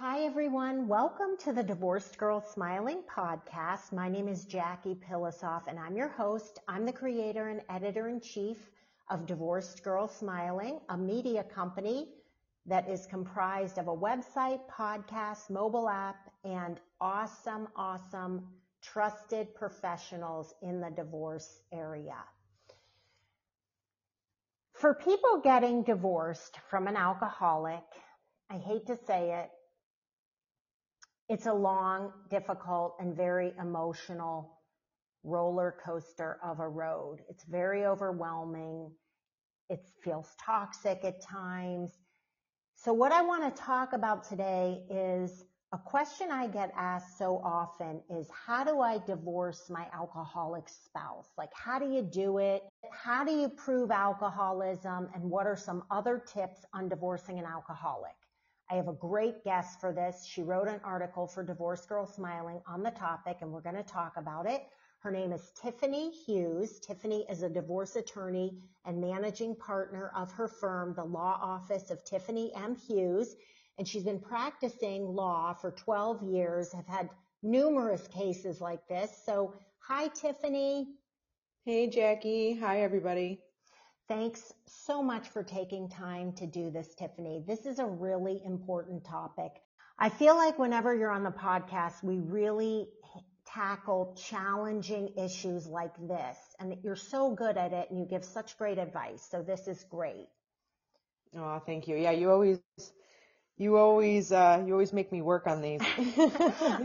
Hi, everyone. Welcome to the Divorced Girl Smiling podcast. My name is Jackie Pilossoph, and I'm your host. I'm the creator and editor in chief of Divorced Girl Smiling, a media company that is comprised of a website, podcast, mobile app, and awesome, awesome, trusted professionals in the divorce area. For people getting divorced from an alcoholic, I hate to say it, it's a long, difficult, and very emotional roller coaster of a road. It's very overwhelming. It feels toxic at times. So what I want to talk about today is a question I get asked so often is how do I divorce my alcoholic spouse? Like how do you do it? How do you prove alcoholism? And what are some other tips on divorcing an alcoholic? I have a great guest for this. She wrote an article for Divorced Girl Smiling on the topic, and we're going to talk about it. Her name is Tiffany Hughes. Tiffany is a divorce attorney and managing partner of her firm, the Law Office of Tiffany M. Hughes. And she's been practicing law for 12 years, have had numerous cases like this. So, hi, Tiffany. Hey, Jackie. Hi, everybody. Thanks so much for taking time to do this, Tiffany. This is a really important topic. I feel like whenever you're on the podcast, we really tackle challenging issues like this and you're so good at it and you give such great advice. So this is great. Oh, thank you. Yeah, you always you always uh you always make me work on these. these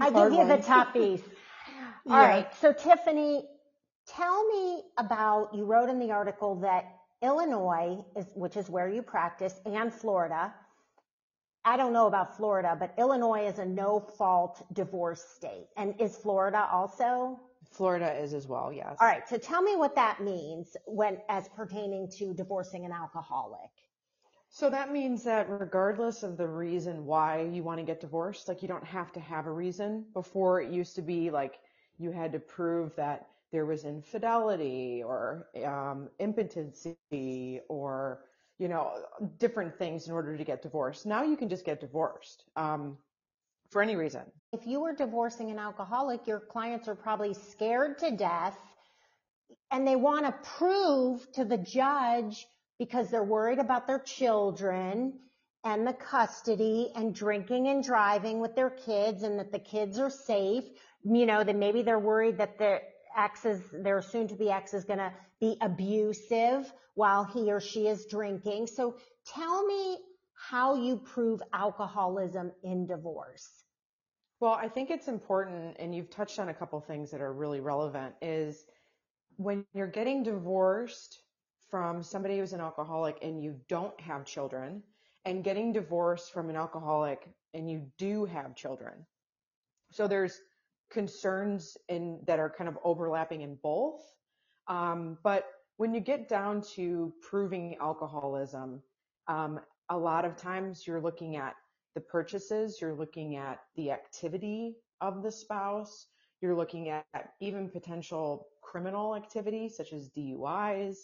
I give you ones. the toughies. All yeah. right. So Tiffany, tell me about you wrote in the article that Illinois is, which is where you practice, and Florida. I don't know about Florida, but Illinois is a no fault divorce state. And is Florida also? Florida is as well, yes. All right. So tell me what that means when, as pertaining to divorcing an alcoholic. So that means that regardless of the reason why you want to get divorced, like you don't have to have a reason. Before it used to be like you had to prove that there was infidelity or um, impotency or you know different things in order to get divorced. Now you can just get divorced um, for any reason. If you were divorcing an alcoholic, your clients are probably scared to death, and they want to prove to the judge because they're worried about their children and the custody and drinking and driving with their kids and that the kids are safe. You know, that maybe they're worried that the ex is, their soon to be ex is going to be abusive while he or she is drinking. So tell me how you prove alcoholism in divorce. Well, I think it's important, and you've touched on a couple things that are really relevant, is when you're getting divorced from somebody who's an alcoholic and you don't have children, and getting divorced from an alcoholic and you do have children. So there's concerns in that are kind of overlapping in both. Um, but when you get down to proving alcoholism, um, a lot of times you're looking at the purchases, you're looking at the activity of the spouse, you're looking at even potential criminal activity such as DUIs.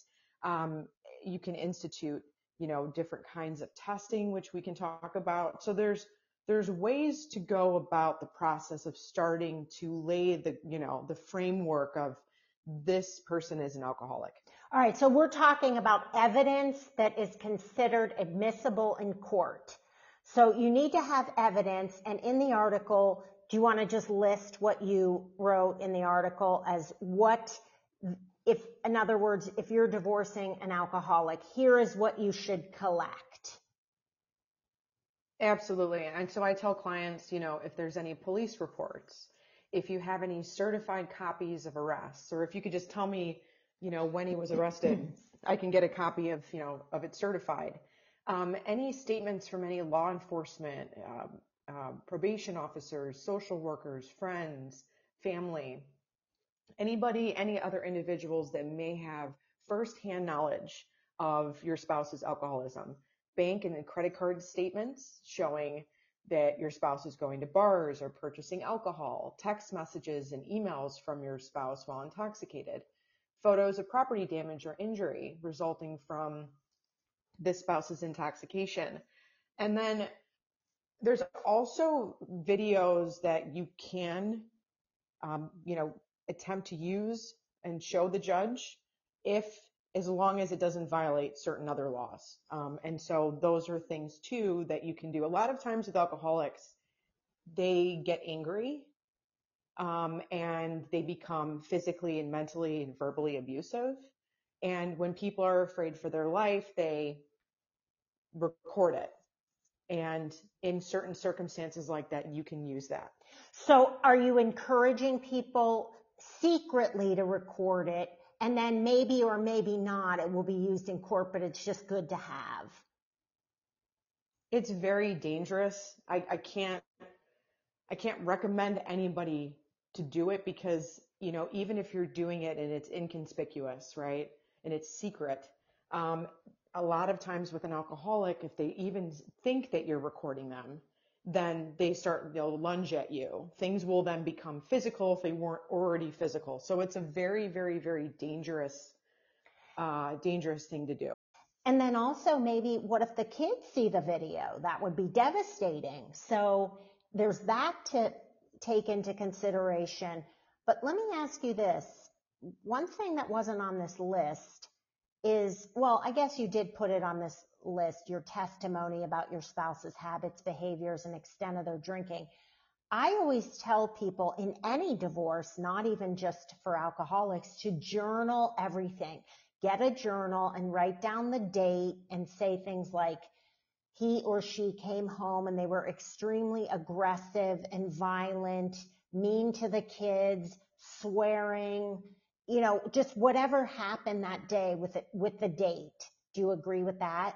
Um, you can institute, you know, different kinds of testing, which we can talk about. So there's there's ways to go about the process of starting to lay the, you know, the framework of this person is an alcoholic. All right. So we're talking about evidence that is considered admissible in court. So you need to have evidence. And in the article, do you want to just list what you wrote in the article as what, if, in other words, if you're divorcing an alcoholic, here is what you should collect. Absolutely. And so I tell clients, you know, if there's any police reports, if you have any certified copies of arrests, or if you could just tell me, you know, when he was arrested, I can get a copy of, you know, of it certified. Um, any statements from any law enforcement, um, uh, probation officers, social workers, friends, family, anybody, any other individuals that may have firsthand knowledge of your spouse's alcoholism bank and credit card statements showing that your spouse is going to bars or purchasing alcohol, text messages and emails from your spouse while intoxicated, photos of property damage or injury resulting from this spouse's intoxication. And then There's also videos that you can, um, you know, attempt to use and show the judge if as long as it doesn't violate certain other laws. Um, and so those are things too that you can do. A lot of times with alcoholics, they get angry um, and they become physically and mentally and verbally abusive. And when people are afraid for their life, they record it. And in certain circumstances like that, you can use that. So are you encouraging people secretly to record it and then maybe or maybe not it will be used in court, but it's just good to have. It's very dangerous. I, I can't, I can't recommend anybody to do it because, you know, even if you're doing it and it's inconspicuous, right? And it's secret, um, a lot of times with an alcoholic, if they even think that you're recording them, then they start, they'll lunge at you. Things will then become physical if they weren't already physical. So it's a very, very, very dangerous, uh, dangerous thing to do. And then also maybe what if the kids see the video? That would be devastating. So there's that to take into consideration. But let me ask you this. One thing that wasn't on this list is, well, I guess you did put it on this list your testimony about your spouse's habits, behaviors, and extent of their drinking. I always tell people in any divorce, not even just for alcoholics, to journal everything. Get a journal and write down the date and say things like, he or she came home and they were extremely aggressive and violent, mean to the kids, swearing, you know, just whatever happened that day with it, with the date. Do you agree with that?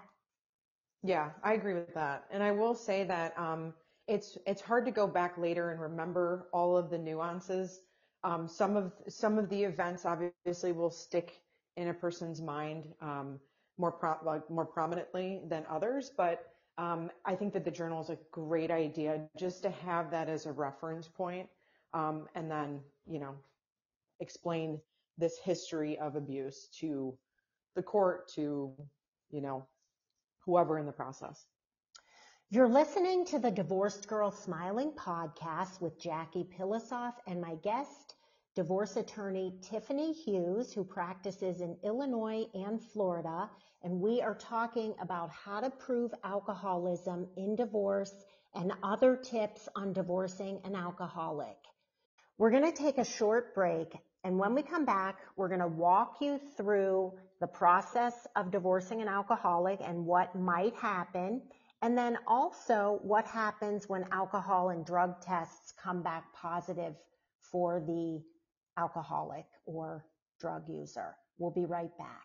Yeah, I agree with that. And I will say that um, it's it's hard to go back later and remember all of the nuances. Um, some of some of the events obviously will stick in a person's mind um, more pro- like more prominently than others, but um, I think that the journal is a great idea just to have that as a reference point, um, and then you know explain this history of abuse to the court to you know whoever in the process. You're listening to the Divorced Girl Smiling podcast with Jackie Pilossoph and my guest, divorce attorney Tiffany Hughes, who practices in Illinois and Florida. And we are talking about how to prove alcoholism in divorce and other tips on divorcing an alcoholic. We're going to take a short break. And when we come back, we're going to walk you through the process of divorcing an alcoholic and what might happen. And then also what happens when alcohol and drug tests come back positive for the alcoholic or drug user. We'll be right back.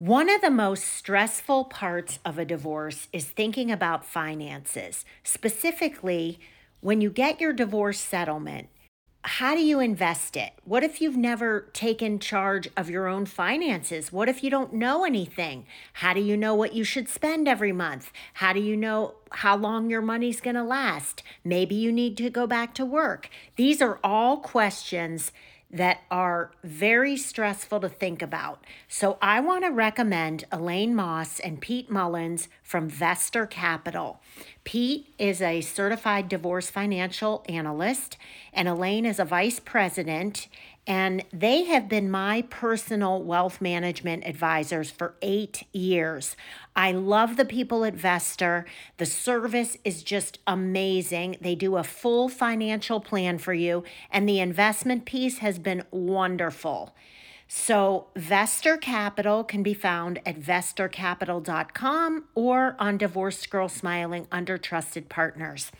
One of the most stressful parts of a divorce is thinking about finances. Specifically, when you get your divorce settlement, how do you invest it? What if you've never taken charge of your own finances? What if you don't know anything? How do you know what you should spend every month? How do you know how long your money's going to last? Maybe you need to go back to work. These are all questions that are very stressful to think about. So I want to recommend Elaine Moss and Pete Mullins from Vestor Capital. Pete is a certified divorce financial analyst, and Elaine is a vice president and they have been my personal wealth management advisors for eight years. I love the people at Vestor. The service is just amazing. They do a full financial plan for you, and the investment piece has been wonderful. So, Vestor Capital can be found at vestorcapital.com or on Divorced Girl Smiling under Trusted Partners.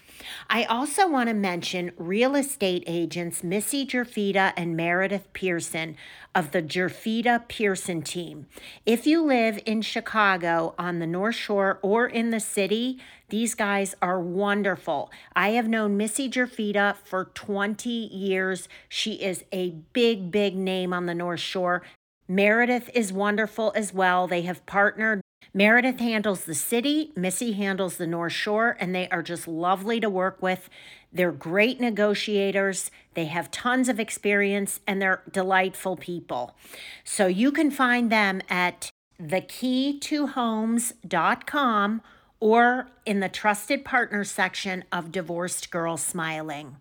I also want to mention real estate agents Missy Jerfita and Meredith Pearson of the Jerfita Pearson team. If you live in Chicago on the North Shore or in the city, these guys are wonderful. I have known Missy Jerfita for 20 years. She is a big, big name on the North Shore. Meredith is wonderful as well. They have partnered Meredith handles the city, Missy handles the North Shore, and they are just lovely to work with. They're great negotiators, they have tons of experience, and they're delightful people. So you can find them at thekey2homes.com or in the Trusted partner section of Divorced Girl Smiling.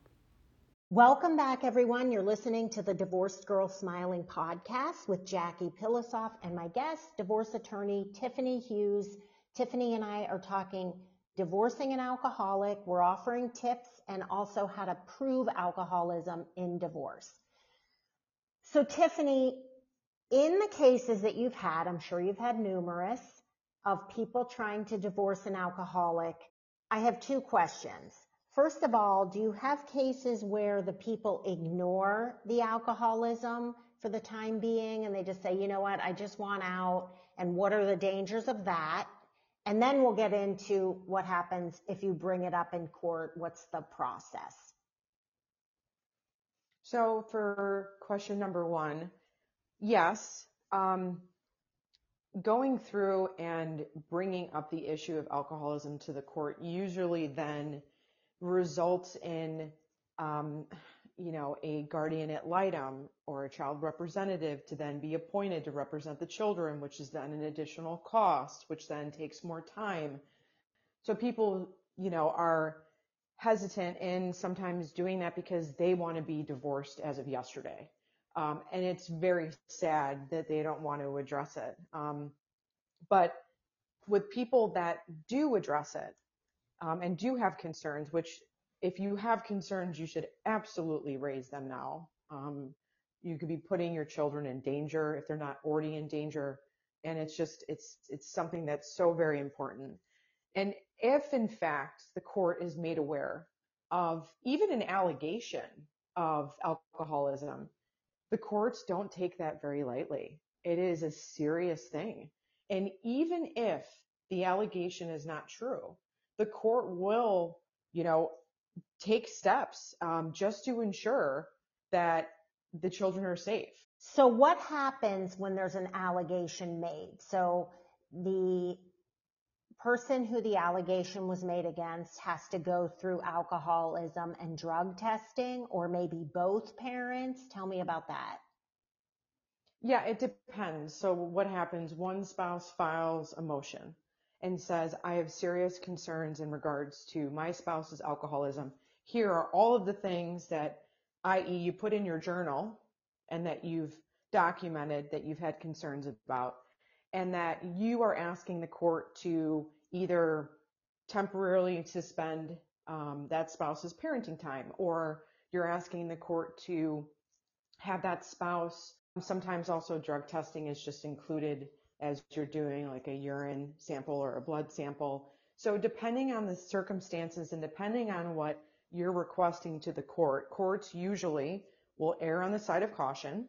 Welcome back, everyone. You're listening to the Divorced Girl Smiling podcast with Jackie Pilossoph and my guest, divorce attorney Tiffany Hughes. Tiffany and I are talking divorcing an alcoholic. We're offering tips and also how to prove alcoholism in divorce. So Tiffany, in the cases that you've had, I'm sure you've had numerous of people trying to divorce an alcoholic. I have two questions. First of all, do you have cases where the people ignore the alcoholism for the time being and they just say, you know what, I just want out and what are the dangers of that? And then we'll get into what happens if you bring it up in court. What's the process? So for question number one, yes, um, going through and bringing up the issue of alcoholism to the court usually then results in, um, you know, a guardian ad litem or a child representative to then be appointed to represent the children, which is then an additional cost, which then takes more time. So people, you know, are hesitant in sometimes doing that because they want to be divorced as of yesterday. Um, and it's very sad that they don't want to address it. Um, but with people that do address it um, and do have concerns, which if you have concerns, you should absolutely raise them now. Um, you could be putting your children in danger if they're not already in danger. And it's just, it's, it's something that's so very important. And if in fact the court is made aware of even an allegation of alcoholism, the courts don't take that very lightly. It is a serious thing. And even if the allegation is not true, the court will, you know, take steps um, just to ensure that the children are safe. So what happens when there's an allegation made? So the person who the allegation was made against has to go through alcoholism and drug testing or maybe both parents. Tell me about that. Yeah, it depends. So what happens? One spouse files a motion and says, I have serious concerns in regards to my spouse's alcoholism. Here are all of the things that, i.e., you put in your journal and that you've documented that you've had concerns about, and that you are asking the court to either temporarily suspend um, that spouse's parenting time, or you're asking the court to have that spouse. Sometimes also drug testing is just included as you're doing like a urine sample or a blood sample. So depending on the circumstances and depending on what you're requesting to the court, courts usually will err on the side of caution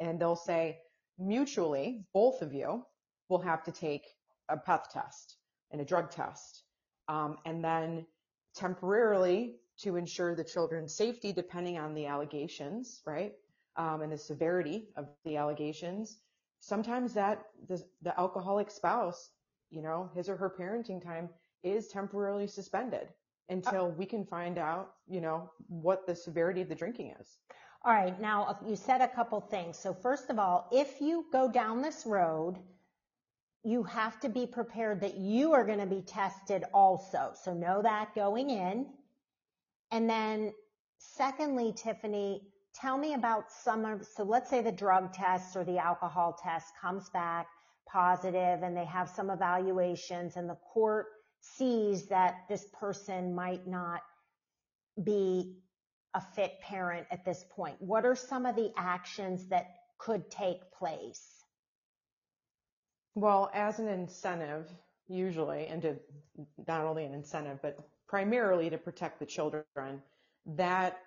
and they'll say mutually, both of you will have to take a PEth test and a drug test. Um, and then temporarily to ensure the children's safety, depending on the allegations, right? Um, and the severity of the allegations, sometimes that the, the alcoholic spouse, you know, his or her parenting time is temporarily suspended until we can find out, you know, what the severity of the drinking is. All right. Now uh, you said a couple things. So first of all, if you go down this road, you have to be prepared that you are going to be tested also. So know that going in. And then secondly, Tiffany, tell me about some of, so let's say the drug test or the alcohol test comes back positive and they have some evaluations and the court sees that this person might not be a fit parent at this point. What are some of the actions that could take place? Well, as an incentive, usually, and to not only an incentive, but primarily to protect the children, that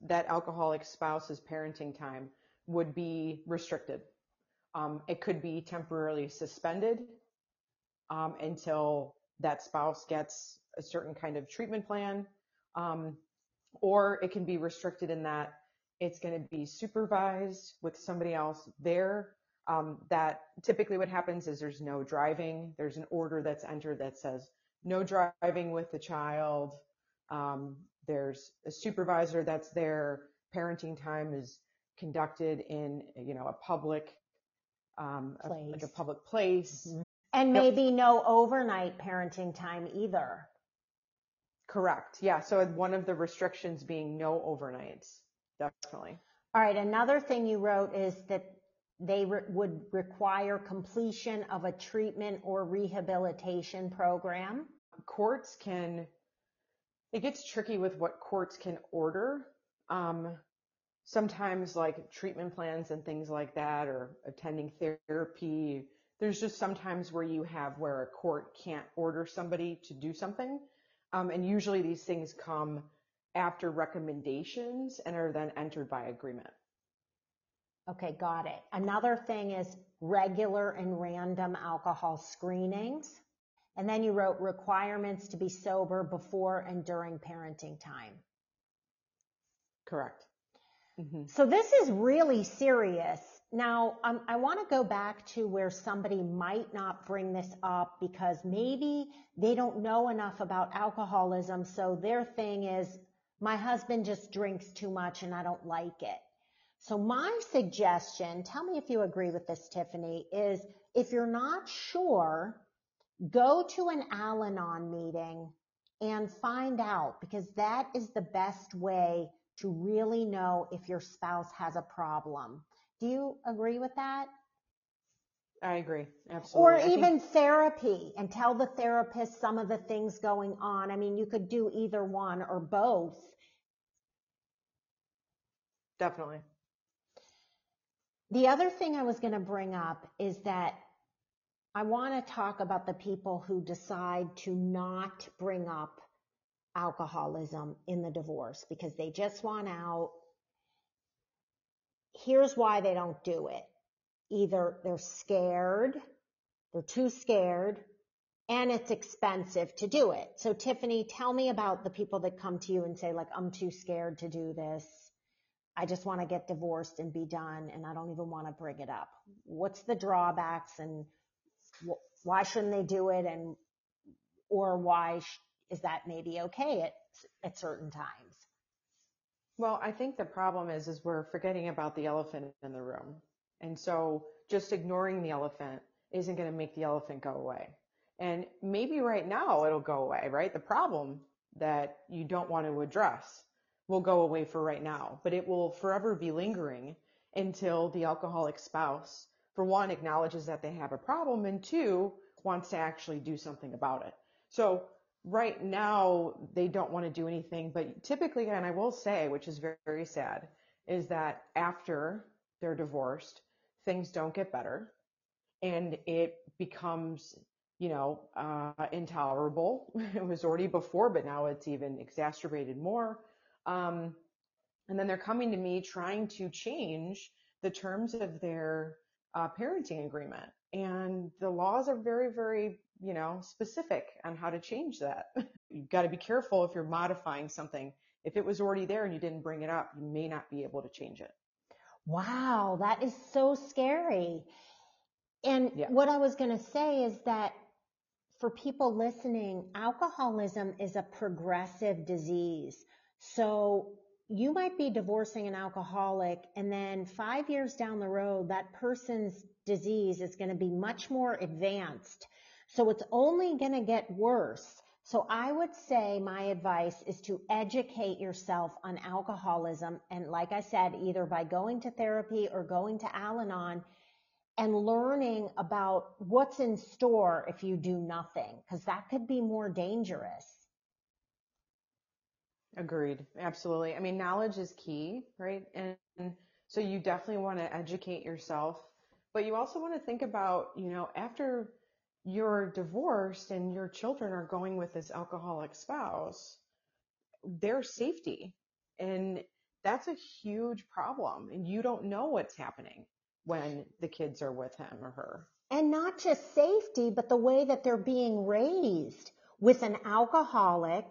that alcoholic spouse's parenting time would be restricted. Um, it could be temporarily suspended um, until that spouse gets a certain kind of treatment plan, um, or it can be restricted in that it's going to be supervised with somebody else there. Um, that typically what happens is there's no driving. There's an order that's entered that says no driving with the child. There's a supervisor that's there. Parenting time is conducted in, you know, a public, um, a, like a public place. Mm-hmm. And Yep. maybe no overnight parenting time either. Correct. Yeah. So one of the restrictions being no overnights. Definitely. All right. Another thing you wrote is that they re- would require completion of a treatment or rehabilitation program. Courts can, it gets tricky with what courts can order. Um, sometimes like treatment plans and things like that or attending therapy. There's just sometimes where you have where a court can't order somebody to do something. Um, and usually these things come after recommendations and are then entered by agreement. Okay, got it. Another thing is regular and random alcohol screenings. And then you wrote requirements to be sober before and during parenting time. Correct. hmm So this is really serious. Now, um, I want to go back to where somebody might not bring this up because maybe they don't know enough about alcoholism. So their thing is, my husband just drinks too much and I don't like it. So my suggestion, tell me if you agree with this, Tiffany, is if you're not sure, go to an Al-Anon meeting and find out because that is the best way to really know if your spouse has a problem. Do you agree with that? I agree. Or Absolutely. Think- even therapy and tell the therapist some of the things going on. I mean, you could do either one or both. definitely. The other thing I was going to bring up is that I want to talk about the people who decide to not bring up alcoholism in the divorce because they just want out. Here's why they don't do it. Either they're scared, they're too scared, and it's expensive to do it. So Tiffany, tell me about the people that come to you and say like, I'm too scared to do this. I just want to get divorced and be done and I don't even want to bring it up. What's the drawbacks and why shouldn't they do it and or why is that maybe okay at at certain times? Well, I think the problem is, is we're forgetting about the elephant in the room. And so just ignoring the elephant isn't going to make the elephant go away. And maybe right now it'll go away, right? The problem that you don't want to address will go away for right now, but it will forever be lingering until the alcoholic spouse, for one, acknowledges that they have a problem and two, wants to actually do something about it. So right now they don't want to do anything, but typically, and I will say, which is very, very sad, is that after they're divorced, things don't get better and it becomes, you know, uh, intolerable. it was already before, but now it's even exacerbated more. Um, and then they're coming to me trying to change the terms of their uh, parenting agreement. And the laws are very, very, you know, specific on how to change that. You've got to be careful if you're modifying something. If it was already there and you didn't bring it up, you may not be able to change it. Wow, that is so scary. And Yeah. what I was going to say is that for people listening, alcoholism is a progressive disease. So you might be divorcing an alcoholic and then five years down the road, that person's disease is going to be much more advanced. So it's only going to get worse. So I would say my advice is to educate yourself on alcoholism. And like I said, either by going to therapy or going to Al-Anon and learning about what's in store if you do nothing, because that could be more dangerous. Agreed. Absolutely. I mean, knowledge is key, right? And so you definitely want to educate yourself, but you also want to think about, you know, after you're divorced and your children are going with this alcoholic spouse, their safety. And that's a huge problem. And you don't know what's happening when the kids are with him or her. And not just safety, but the way that they're being raised with an alcoholic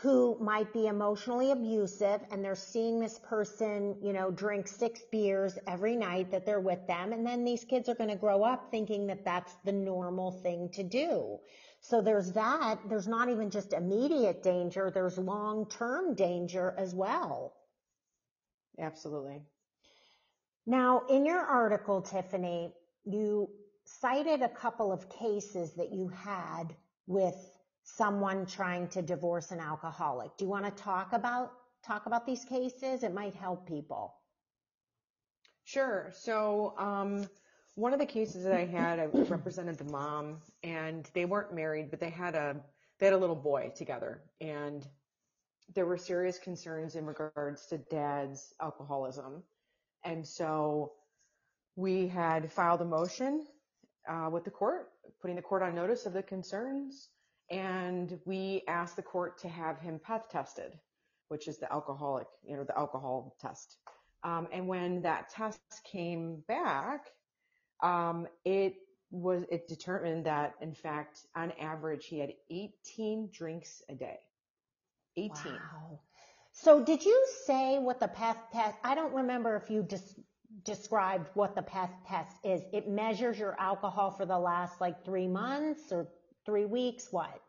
who might be emotionally abusive and they're seeing this person, you know, drink six beers every night that they're with them. And then these kids are going to grow up thinking that that's the normal thing to do. So there's that. There's not even just immediate danger. There's long-term danger as well. Absolutely. Now, in your article, Tiffany, you cited a couple of cases that you had with someone trying to divorce an alcoholic. Do you want to talk about talk about these cases? It might help people. Sure. So, um, one of the cases that I had, I represented the mom, and they weren't married, but they had a they had a little boy together, and there were serious concerns in regards to dad's alcoholism, and so we had filed a motion uh, with the court, putting the court on notice of the concerns, and we asked the court to have him PEth tested, which is the alcoholic, you know, the alcohol test. Um, and when that test came back, um, it was it determined that in fact, on average, he had 18 drinks a day. 18. Wow. So did you say what the PEth test? I don't remember if you just described what the PEth test is. It measures your alcohol for the last like three months or three weeks. What?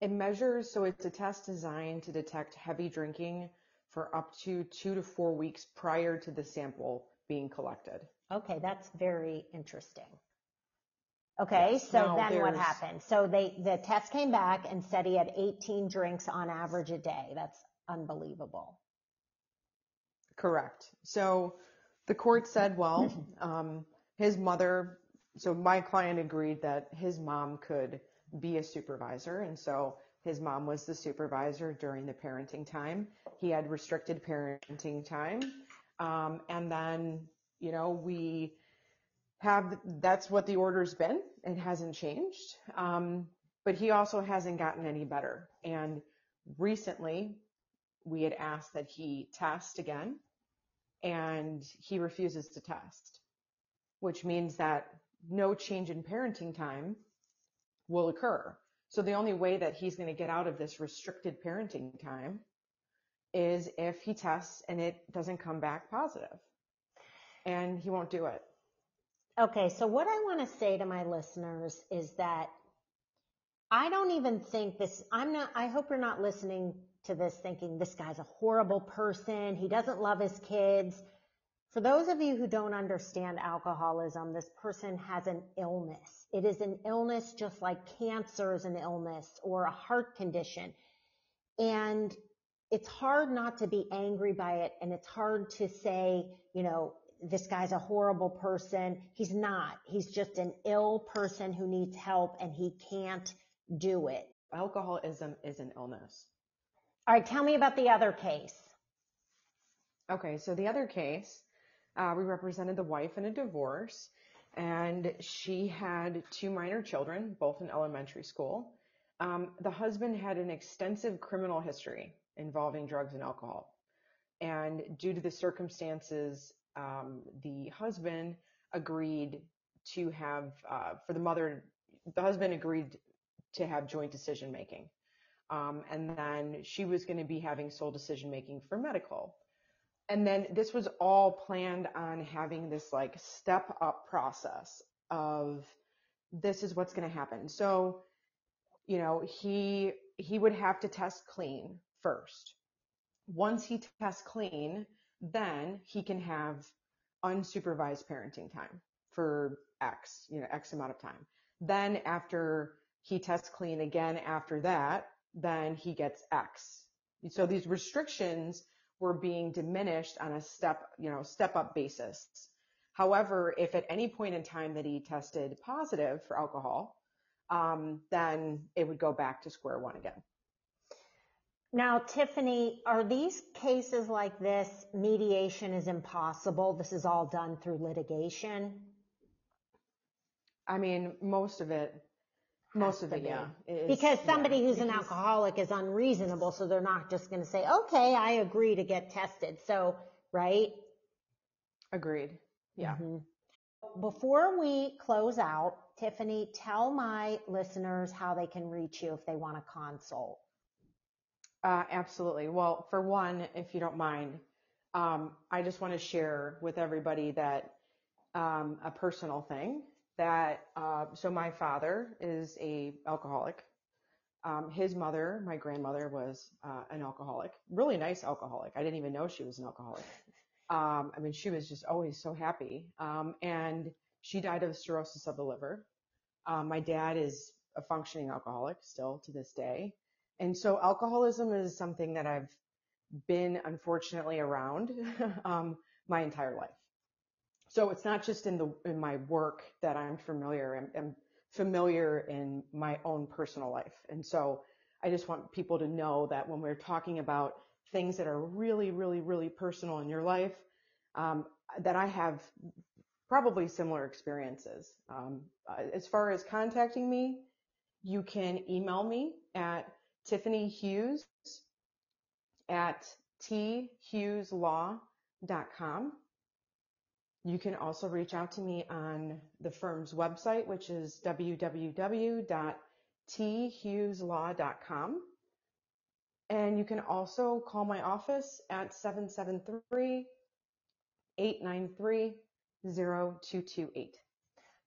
It measures, so it's a test designed to detect heavy drinking for up to two to four weeks prior to the sample being collected. Okay, that's very interesting. Okay, Yes. so Now, then what happened? So they, the test came back and said he had 18 drinks on average a day. That's unbelievable. Correct. So the court said, well, um, his mother, so my client agreed that his mom could be a supervisor. And so his mom was the supervisor during the parenting time. He had restricted parenting time. Um, and then, you know, we have, that's what the order's been. It hasn't changed. Um, but he also hasn't gotten any better. And recently we had asked that he test again and he refuses to test, which means that no change in parenting time will occur. So the only way that he's going to get out of this restricted parenting time is if he tests and it doesn't come back positive. And he won't do it. Okay, so what I want to say to my listeners is that I don't even think this, I'm not, I hope you're not listening to this thinking this guy's a horrible person. He doesn't love his kids. For those of you who don't understand alcoholism, this person has an illness. It is an illness just like cancer is an illness or a heart condition. And it's hard not to be angry by it. And it's hard to say, you know, this guy's a horrible person. He's not. He's just an ill person who needs help and he can't do it. Alcoholism is an illness. All right, tell me about the other case. Okay, so the other case, uh, we represented the wife in a divorce, and she had two minor children, both in elementary school. Um, the husband had an extensive criminal history involving drugs and alcohol. And due to the circumstances, um, the husband agreed to have, uh, for the mother, the husband agreed to have joint decision making. Um, and then she was going to be having sole decision making for medical and then this was all planned on having this like step up process of this is what's going to happen. So you know he he would have to test clean first. Once he tests clean then he can have unsupervised parenting time for x you know x amount of time. Then after he tests clean again after that then he gets x. So these restrictions were being diminished on a step, you know, step up basis. However, if at any point in time that he tested positive for alcohol, um, then it would go back to square one again. Now, Tiffany, are these cases like this, mediation is impossible? This is all done through litigation? I mean, most of it, most of it, yeah. is- Because yeah, somebody who's an alcoholic is unreasonable, so they're not just going to say, okay, I agree to get tested. So, right? Agreed. Yeah. Mhm. Before we close out, Tiffany, tell my listeners how they can reach you if they want to consult. Uh, absolutely. Well, for one, if you don't mind, um, I just want to share with everybody that um, a personal thing that uh, so my father is a alcoholic. Um, his mother, my grandmother, was uh, an alcoholic, really nice alcoholic. I didn't even know she was an alcoholic. Um, I mean, she was just always so happy. Um, and She died of cirrhosis of the liver. Um, my dad is a functioning alcoholic still to this day. And so alcoholism is something that I've been unfortunately around um, my entire life. So it's not just in the in my work that I'm familiar. I'm, I'm familiar in my own personal life, and so I just want people to know that when we're talking about things that are really, really, really personal in your life, um, that I have probably similar experiences. Um, uh, as far as contacting me, you can email me at Tiffany Hughes at thugheslaw.com. You can also reach out to me on the firm's website, which is www.thugheslaw.com. And you can also call my office at 773 893 0228.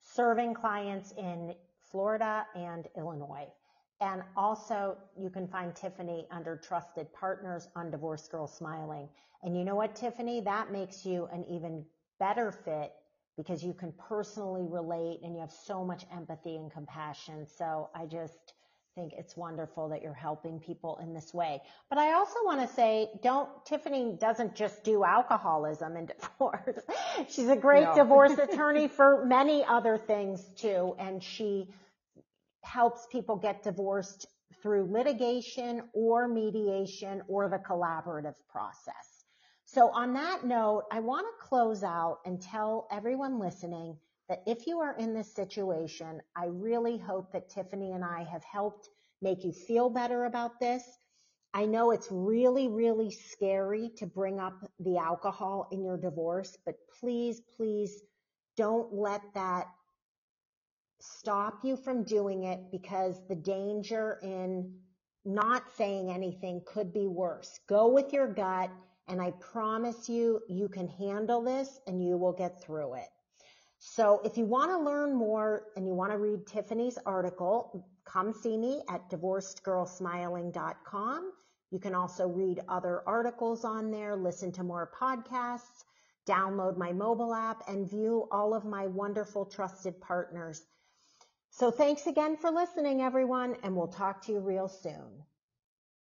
Serving clients in Florida and Illinois. And also, you can find Tiffany under Trusted Partners on Divorced Girl Smiling. And you know what, Tiffany? That makes you an even better fit because you can personally relate and you have so much empathy and compassion. So I just think it's wonderful that you're helping people in this way. But I also want to say, don't, Tiffany doesn't just do alcoholism and divorce. She's a great no. divorce attorney for many other things too. And she helps people get divorced through litigation or mediation or the collaborative process. So on that note, I want to close out and tell everyone listening that if you are in this situation, I really hope that Tiffany and I have helped make you feel better about this. I know it's really, really scary to bring up the alcohol in your divorce, but please, please don't let that stop you from doing it because the danger in not saying anything could be worse. Go with your gut and I promise you, you can handle this and you will get through it. So if you want to learn more and you want to read Tiffany's article, come see me at divorcedgirlsmiling.com. You can also read other articles on there, listen to more podcasts, download my mobile app, and view all of my wonderful trusted partners. So thanks again for listening, everyone, and we'll talk to you real soon.